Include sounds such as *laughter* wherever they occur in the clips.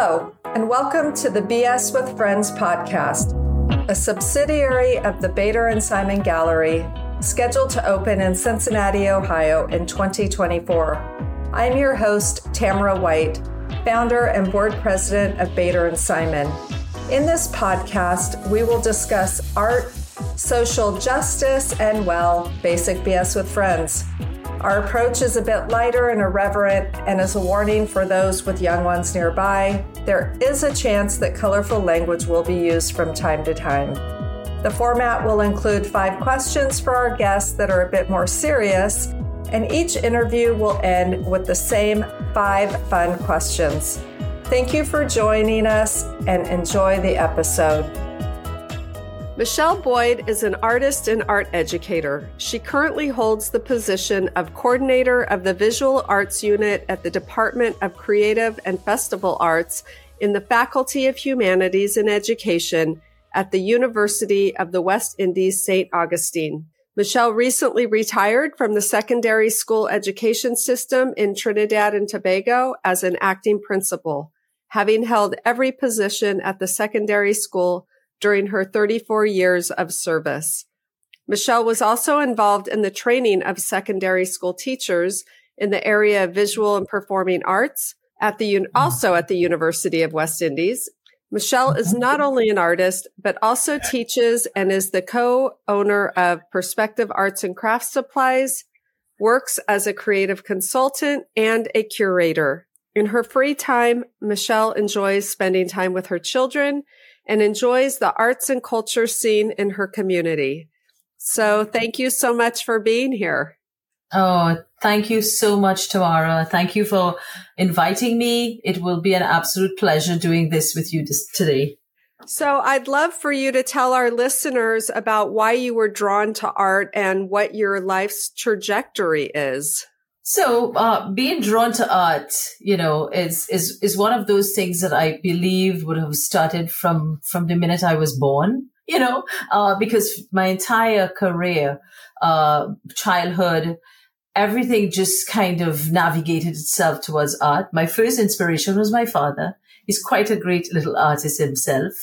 Hello, and welcome to the BS with Friends podcast, a subsidiary of the Bader and Simon Gallery, scheduled to open in Cincinnati, Ohio in 2024. I'm your host, Tamara White, founder and board president of Bader and Simon. In this podcast, we will discuss art, social justice, and, well, basic BS with friends. Our approach is a bit lighter and irreverent, and as a warning for those with young ones nearby, there is a chance that colorful language will be used from time to time. The format will include five questions for our guests that are a bit more serious, and each interview will end with the same five fun questions. Thank you for joining us and enjoy the episode. Michelle Boyd is an artist and art educator. She currently holds the position of coordinator of the Visual Arts Unit at the Department of Creative and Festival Arts in the Faculty of Humanities and Education at the University of the West Indies St. Augustine. Michelle recently retired from the secondary school education system in Trinidad and Tobago as an acting principal, having held every position at the secondary school during her 34 years of service. Michelle was also involved in the training of secondary school teachers in the area of visual and performing arts at the, also at the University of West Indies. Michelle is not only an artist, but also teaches and is the co-owner of Perspective Arts and Crafts Supplies, works as a creative consultant and a curator. In her free time, Michelle enjoys spending time with her children and enjoys the arts and culture scene in her community. So thank you so much for being here. Oh, thank you so much, Tamara. Thank you for inviting me. It will be an absolute pleasure doing this with you this, today. So I'd love for you to tell our listeners about why you were drawn to art and what your life's trajectory is. So, uh, being drawn to art, you know, is, is, is one of those things that I believe would have started from, from the minute I was born, you know, uh, because my entire career, uh, childhood, everything just kind of navigated itself towards art. My first inspiration was my father. He's quite a great little artist himself,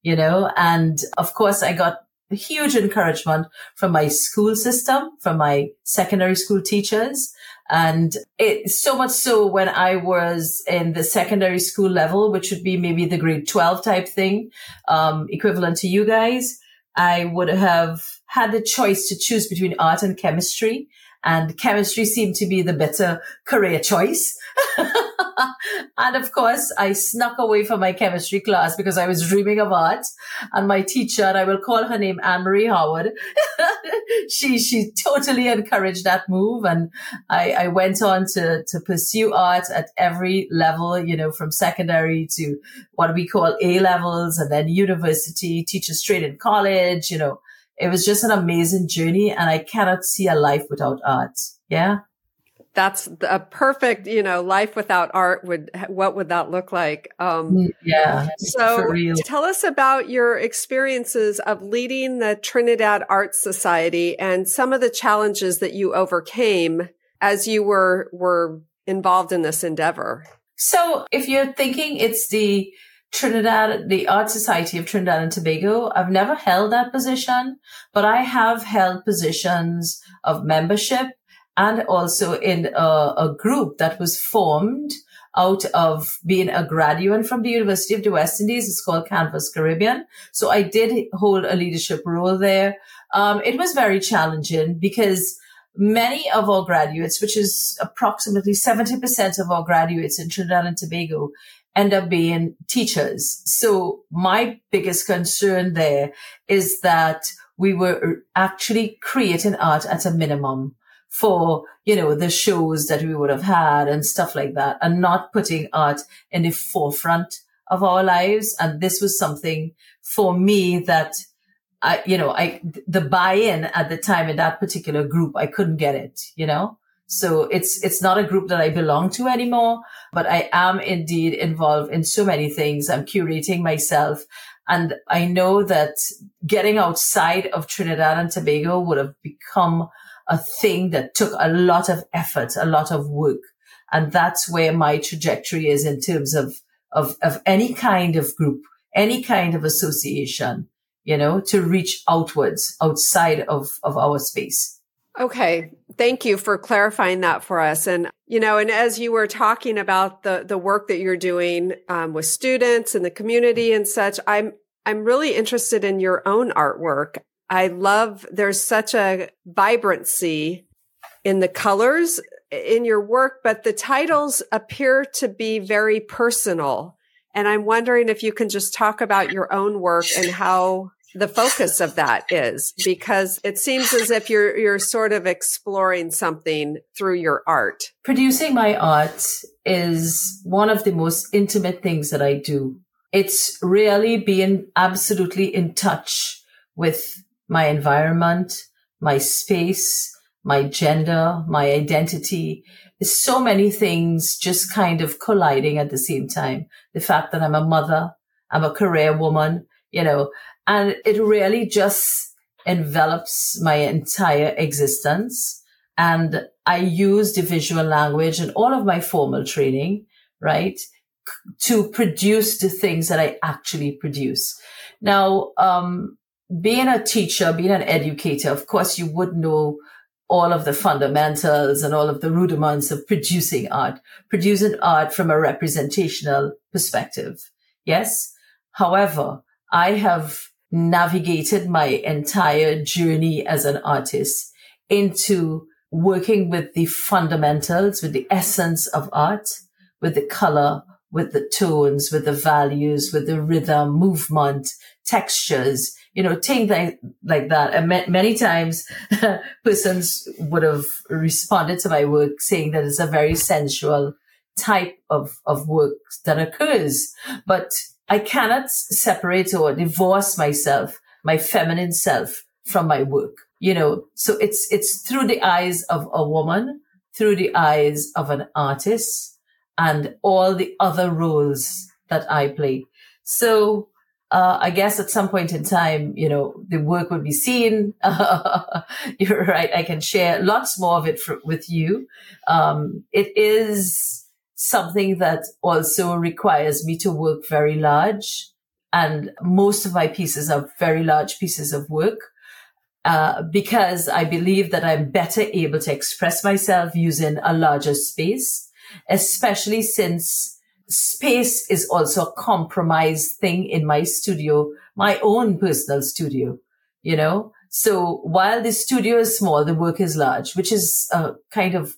you know, and of course I got huge encouragement from my school system, from my secondary school teachers. And it so much so when I was in the secondary school level, which would be maybe the grade 12 type thing, um, equivalent to you guys, I would have had the choice to choose between art and chemistry and chemistry seemed to be the better career choice. *laughs* *laughs* and of course, I snuck away from my chemistry class because I was dreaming of art. And my teacher, and I will call her name Anne Marie Howard, *laughs* she she totally encouraged that move, and I, I went on to to pursue art at every level. You know, from secondary to what we call A levels, and then university, teacher straight in college. You know, it was just an amazing journey, and I cannot see a life without art. Yeah that's a perfect, you know, life without art would, what would that look like? Um, mm, yeah. So tell us about your experiences of leading the Trinidad Arts Society and some of the challenges that you overcame as you were, were involved in this endeavor. So if you're thinking it's the Trinidad, the Art Society of Trinidad and Tobago, I've never held that position, but I have held positions of membership and also in a, a group that was formed out of being a graduate from the University of the West Indies. It's called Canvas Caribbean. So I did hold a leadership role there. Um, it was very challenging because many of our graduates, which is approximately 70% of our graduates in Trinidad and Tobago, end up being teachers. So my biggest concern there is that we were actually creating art at a minimum for, you know, the shows that we would have had and stuff like that and not putting art in the forefront of our lives. And this was something for me that I, you know, I, the buy-in at the time in that particular group, I couldn't get it, you know? So it's, it's not a group that I belong to anymore, but I am indeed involved in so many things. I'm curating myself. And I know that getting outside of Trinidad and Tobago would have become a thing that took a lot of effort, a lot of work. And that's where my trajectory is in terms of, of, of any kind of group, any kind of association, you know, to reach outwards outside of, of our space. Okay. Thank you for clarifying that for us. And, you know, and as you were talking about the, the work that you're doing um, with students and the community and such, I'm, I'm really interested in your own artwork. I love, there's such a vibrancy in the colors in your work, but the titles appear to be very personal. And I'm wondering if you can just talk about your own work and how the focus of that is because it seems as if you're you're sort of exploring something through your art. Producing my art is one of the most intimate things that I do. It's really being absolutely in touch with my environment, my space, my gender, my identity. There's so many things just kind of colliding at the same time. The fact that I'm a mother, I'm a career woman, you know, and it really just envelops my entire existence. And I use the visual language and all of my formal training, right? To produce the things that I actually produce. Now, um, being a teacher, being an educator, of course, you would know all of the fundamentals and all of the rudiments of producing art, producing art from a representational perspective. Yes. However, I have navigated my entire journey as an artist into working with the fundamentals, with the essence of art, with the color, with the tones, with the values, with the rhythm, movement, textures, you know, things like, that. And many times *laughs* persons would have responded to my work saying that it's a very sensual type of, of work that occurs. But I cannot separate or divorce myself, my feminine self from my work, you know. So it's, it's through the eyes of a woman, through the eyes of an artist and all the other roles that I play. So, uh, I guess at some point in time, you know, the work would be seen. *laughs* you're right. I can share lots more of it for, with you. Um, it is, something that also requires me to work very large. And most of my pieces are very large pieces of work. Uh, because I believe that I'm better able to express myself using a larger space, especially since space is also a compromised thing in my studio, my own personal studio, you know? So while the studio is small, the work is large, which is a kind of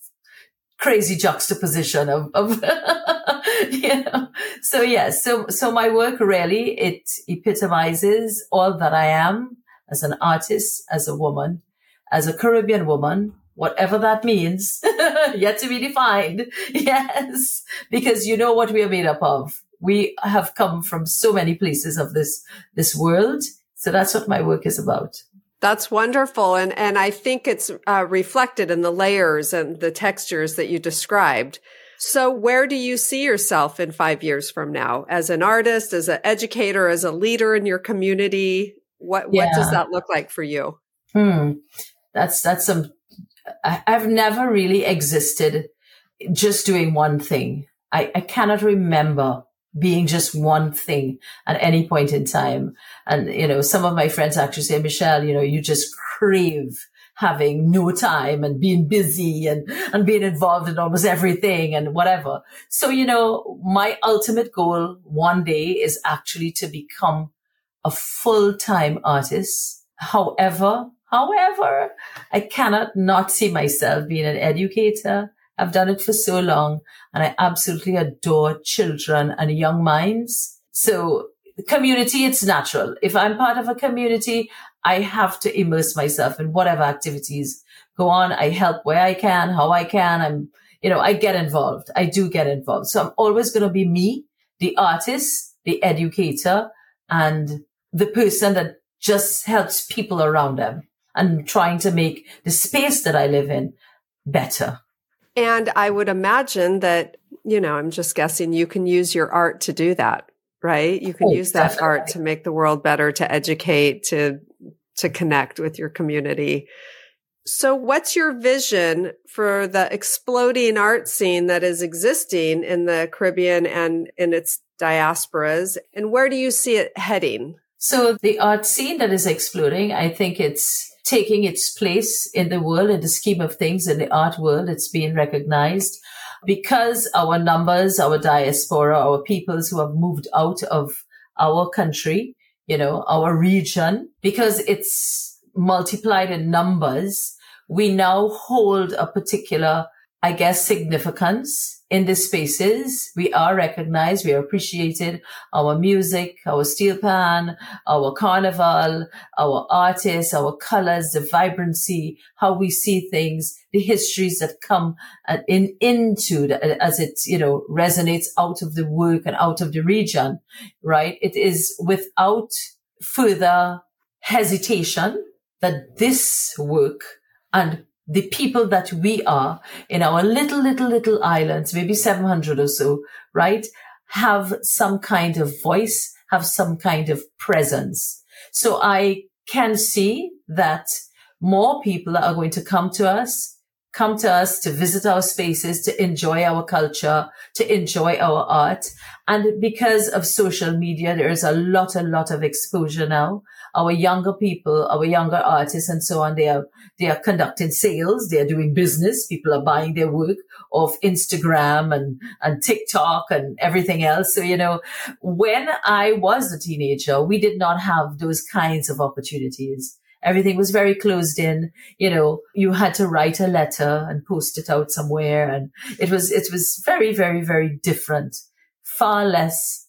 crazy juxtaposition of, of *laughs* you know. So yes, so so my work really it epitomizes all that I am as an artist, as a woman, as a Caribbean woman, whatever that means, *laughs* *laughs* yet to be defined. *laughs* Yes, because you know what we are made up of. We have come from so many places of this this world. So that's what my work is about. That's wonderful. And, and I think it's uh, reflected in the layers and the textures that you described. So where do you see yourself in five years from now as an artist, as an educator, as a leader in your community? What, yeah. what does that look like for you? Hmm. That's, that's some, I've never really existed just doing one thing. I, I cannot remember being just one thing at any point in time. And, you know, some of my friends actually say, Michelle, you know, you just crave having no time and being busy and, and being involved in almost everything and whatever. So, you know, my ultimate goal one day is actually to become a full-time artist. However, however, I cannot not see myself being an educator, I've done it for so long and I absolutely adore children and young minds. So community, it's natural. If I'm part of a community, I have to immerse myself in whatever activities go on. I help where I can, how I can. I'm, you know, I get involved. I do get involved. So I'm always going to be me, the artist, the educator, and the person that just helps people around them and trying to make the space that I live in better. And I would imagine that, you know, I'm just guessing you can use your art to do that, right? You can oh, use that definitely. art to make the world better, to educate, to, to connect with your community. So what's your vision for the exploding art scene that is existing in the Caribbean and in its diasporas? And where do you see it heading? So the art scene that is exploding, I think it's taking its place in the world, in the scheme of things, in the art world. It's being recognized because our numbers, our diaspora, our peoples who have moved out of our country, you know, our region, because it's multiplied in numbers, we now hold a particular, I guess, significance in these spaces. We are recognized. We are appreciated. Our music, our steel pan, our carnival, our artists, our colors, the vibrancy, how we see things, the histories that come uh, in into the, as it, you know, resonates out of the work and out of the region, right? It is without further hesitation that this work and the people that we are in our little, little, little islands, maybe 700 or so, right? Have some kind of voice, have some kind of presence. So I can see that more people are going to come to us, come to us to visit our spaces, to enjoy our culture, to enjoy our art. And because of social media, there is a lot, a lot of exposure now our younger people, our younger artists and so on, they are, they are conducting sales. They are doing business. People are buying their work off Instagram and, and TikTok and everything else. So, you know, when I was a teenager, we did not have those kinds of opportunities. Everything was very closed in. You know, you had to write a letter and post it out somewhere. And it was, it was very, very, very different, far less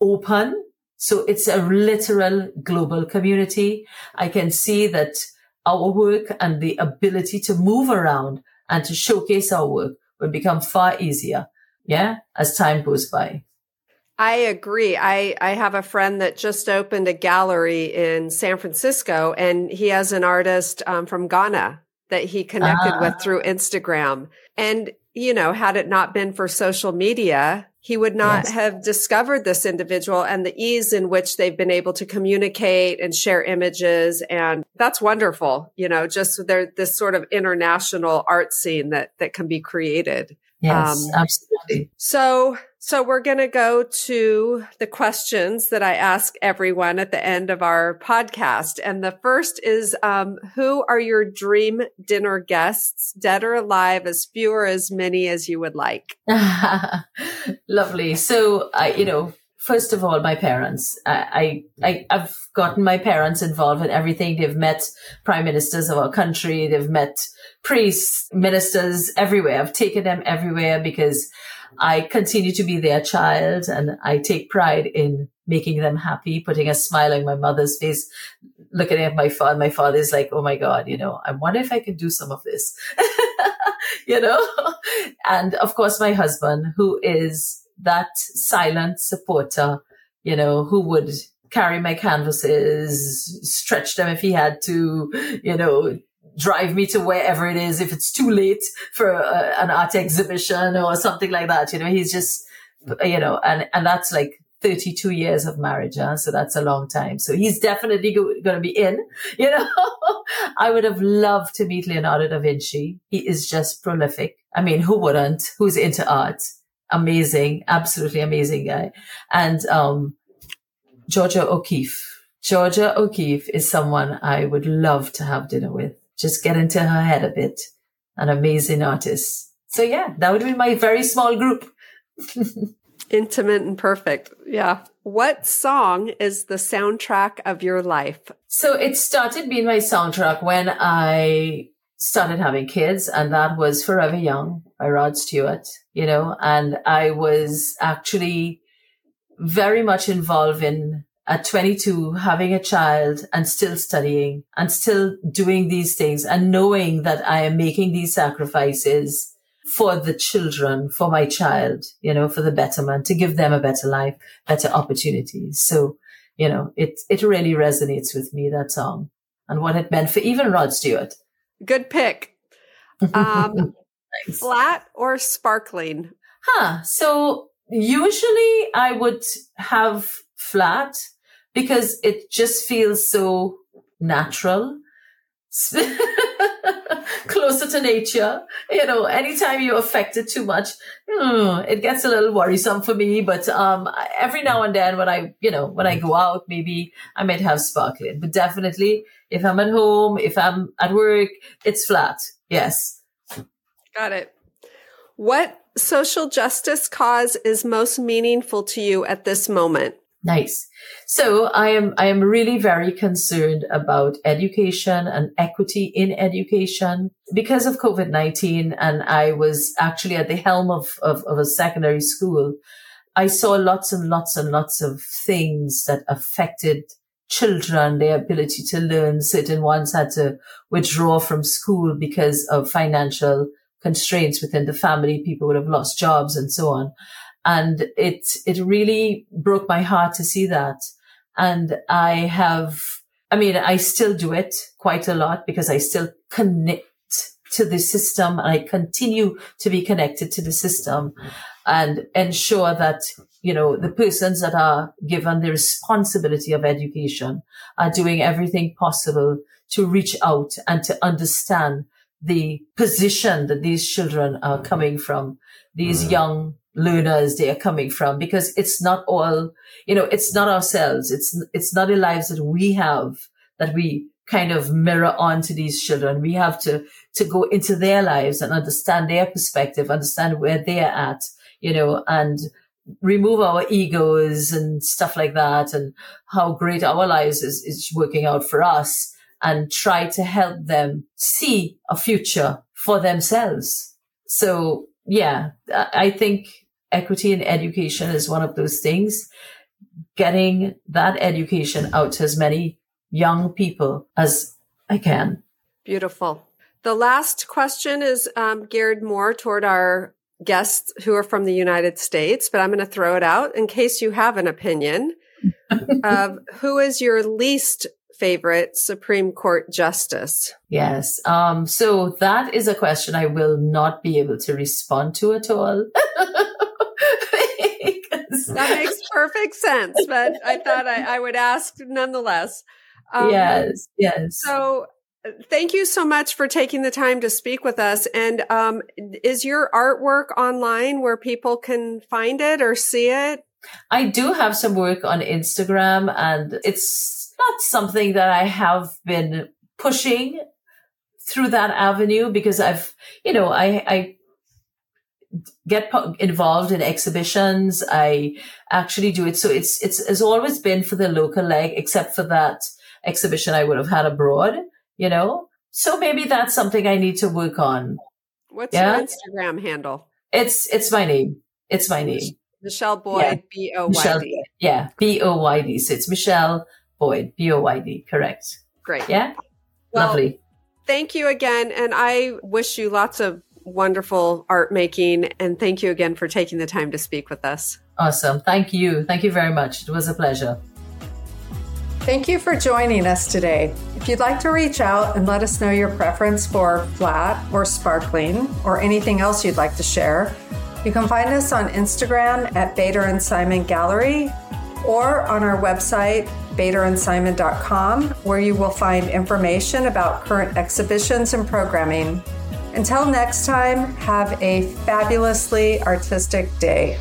open so it's a literal global community. I can see that our work and the ability to move around and to showcase our work will become far easier. Yeah. As time goes by. I agree. I, I have a friend that just opened a gallery in San Francisco and he has an artist um, from Ghana that he connected ah. with through Instagram. And, you know, had it not been for social media, he would not yes. have discovered this individual and the ease in which they've been able to communicate and share images. And that's wonderful. You know, just there, this sort of international art scene that, that can be created. Yes, um, absolutely. So, so we're going to go to the questions that I ask everyone at the end of our podcast. And the first is, um, who are your dream dinner guests, dead or alive, as few or as many as you would like? *laughs* Lovely. So, I, you know, first of all, my parents. I, I, I've gotten my parents involved in everything. They've met prime ministers of our country. They've met priests, ministers everywhere. I've taken them everywhere because I continue to be their child and I take pride in making them happy, putting a smile on my mother's face, looking at my father. My father is like, Oh my God, you know, I wonder if I can do some of this, *laughs* you know, and of course, my husband who is that silent supporter, you know, who would carry my canvases, stretch them if he had to, you know, drive me to wherever it is if it's too late for a, an art exhibition or something like that. You know, he's just, you know, and, and that's like 32 years of marriage. Huh? So that's a long time. So he's definitely go- going to be in, *laughs* you know, I would have loved to meet Leonardo da Vinci. He is just prolific. I mean, who wouldn't? Who's into art? Amazing, absolutely amazing guy. And, um, Georgia O'Keeffe. Georgia O'Keeffe is someone I would love to have dinner with. Just get into her head a bit. An amazing artist. So yeah, that would be my very small group. *laughs* Intimate and perfect. Yeah. What song is the soundtrack of your life? So it started being my soundtrack when I started having kids and that was Forever Young by Rod Stewart, you know, and I was actually very much involved in at 22 having a child and still studying and still doing these things and knowing that I am making these sacrifices for the children, for my child, you know, for the betterment, to give them a better life, better opportunities. So, you know, it, it really resonates with me, that song and what it meant for even Rod Stewart Good pick. Um, *laughs* Flat or sparkling? Huh. So usually I would have flat because it just feels so natural. *laughs* closer to nature. You know, anytime you affect it too much, mm, it gets a little worrisome for me. But um, every now and then, when I, you know, when I go out, maybe I might have sparkling. But definitely, if I'm at home, if I'm at work, it's flat. Yes. Got it. What social justice cause is most meaningful to you at this moment? Nice. So I am, I am really very concerned about education and equity in education because of COVID-19. And I was actually at the helm of, of, of a secondary school. I saw lots and lots and lots of things that affected children, their ability to learn. Certain ones had to withdraw from school because of financial constraints within the family. People would have lost jobs and so on. And it, it really broke my heart to see that. And I have, I mean, I still do it quite a lot because I still connect to the system and I continue to be connected to the system and ensure that, you know, the persons that are given the responsibility of education are doing everything possible to reach out and to understand the position that these children are coming from, these mm. young learners they are coming from, because it's not all, you know, it's not ourselves. It's, it's not the lives that we have that we kind of mirror onto these children. We have to, to go into their lives and understand their perspective, understand where they're at, you know, and remove our egos and stuff like that and how great our lives is, is working out for us and try to help them see a future for themselves. So yeah, I think equity in education is one of those things. Getting that education out to as many young people as I can. Beautiful. The last question is um, geared more toward our guests who are from the United States, but I'm going to throw it out in case you have an opinion. *laughs* of who is your least favorite Supreme Court justice? Yes. Um, so that is a question I will not be able to respond to at all. *laughs* that makes perfect sense, but I thought I, I would ask nonetheless. Um, yes, yes. So thank you so much for taking the time to speak with us. And um, is your artwork online where people can find it or see it? I do have some work on Instagram and it's not something that I have been pushing through that avenue because I've, you know, I, I get involved in exhibitions. I actually do it. So it's, it's, it's always been for the local leg, except for that exhibition I would have had abroad, you know? So maybe that's something I need to work on. What's yeah? your Instagram handle? It's, it's my name. It's my name. Michelle Boyd, B O Y D. Yeah, B O Y D. So it's Michelle Boyd, B O Y D, correct. Great. Yeah. Well, Lovely. Thank you again. And I wish you lots of wonderful art making. And thank you again for taking the time to speak with us. Awesome. Thank you. Thank you very much. It was a pleasure. Thank you for joining us today. If you'd like to reach out and let us know your preference for flat or sparkling or anything else you'd like to share, you can find us on Instagram at Bader and Simon Gallery or on our website, baderandsimon.com, where you will find information about current exhibitions and programming. Until next time, have a fabulously artistic day.